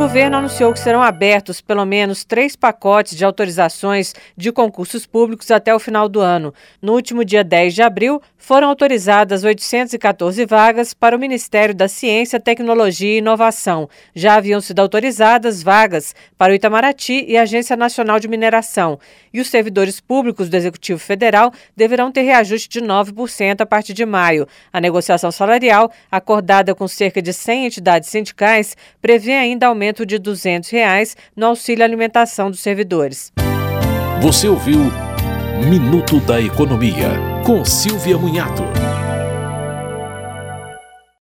O governo anunciou que serão abertos pelo menos três pacotes de autorizações de concursos públicos até o final do ano. No último dia 10 de abril, foram autorizadas 814 vagas para o Ministério da Ciência, Tecnologia e Inovação. Já haviam sido autorizadas vagas para o Itamaraty e a Agência Nacional de Mineração. E os servidores públicos do Executivo Federal deverão ter reajuste de 9% a partir de maio. A negociação salarial, acordada com cerca de 100 entidades sindicais, prevê ainda aumento aumento de 200 reais no auxílio alimentação dos servidores. Você ouviu Minuto da Economia, com Silvia Munhato.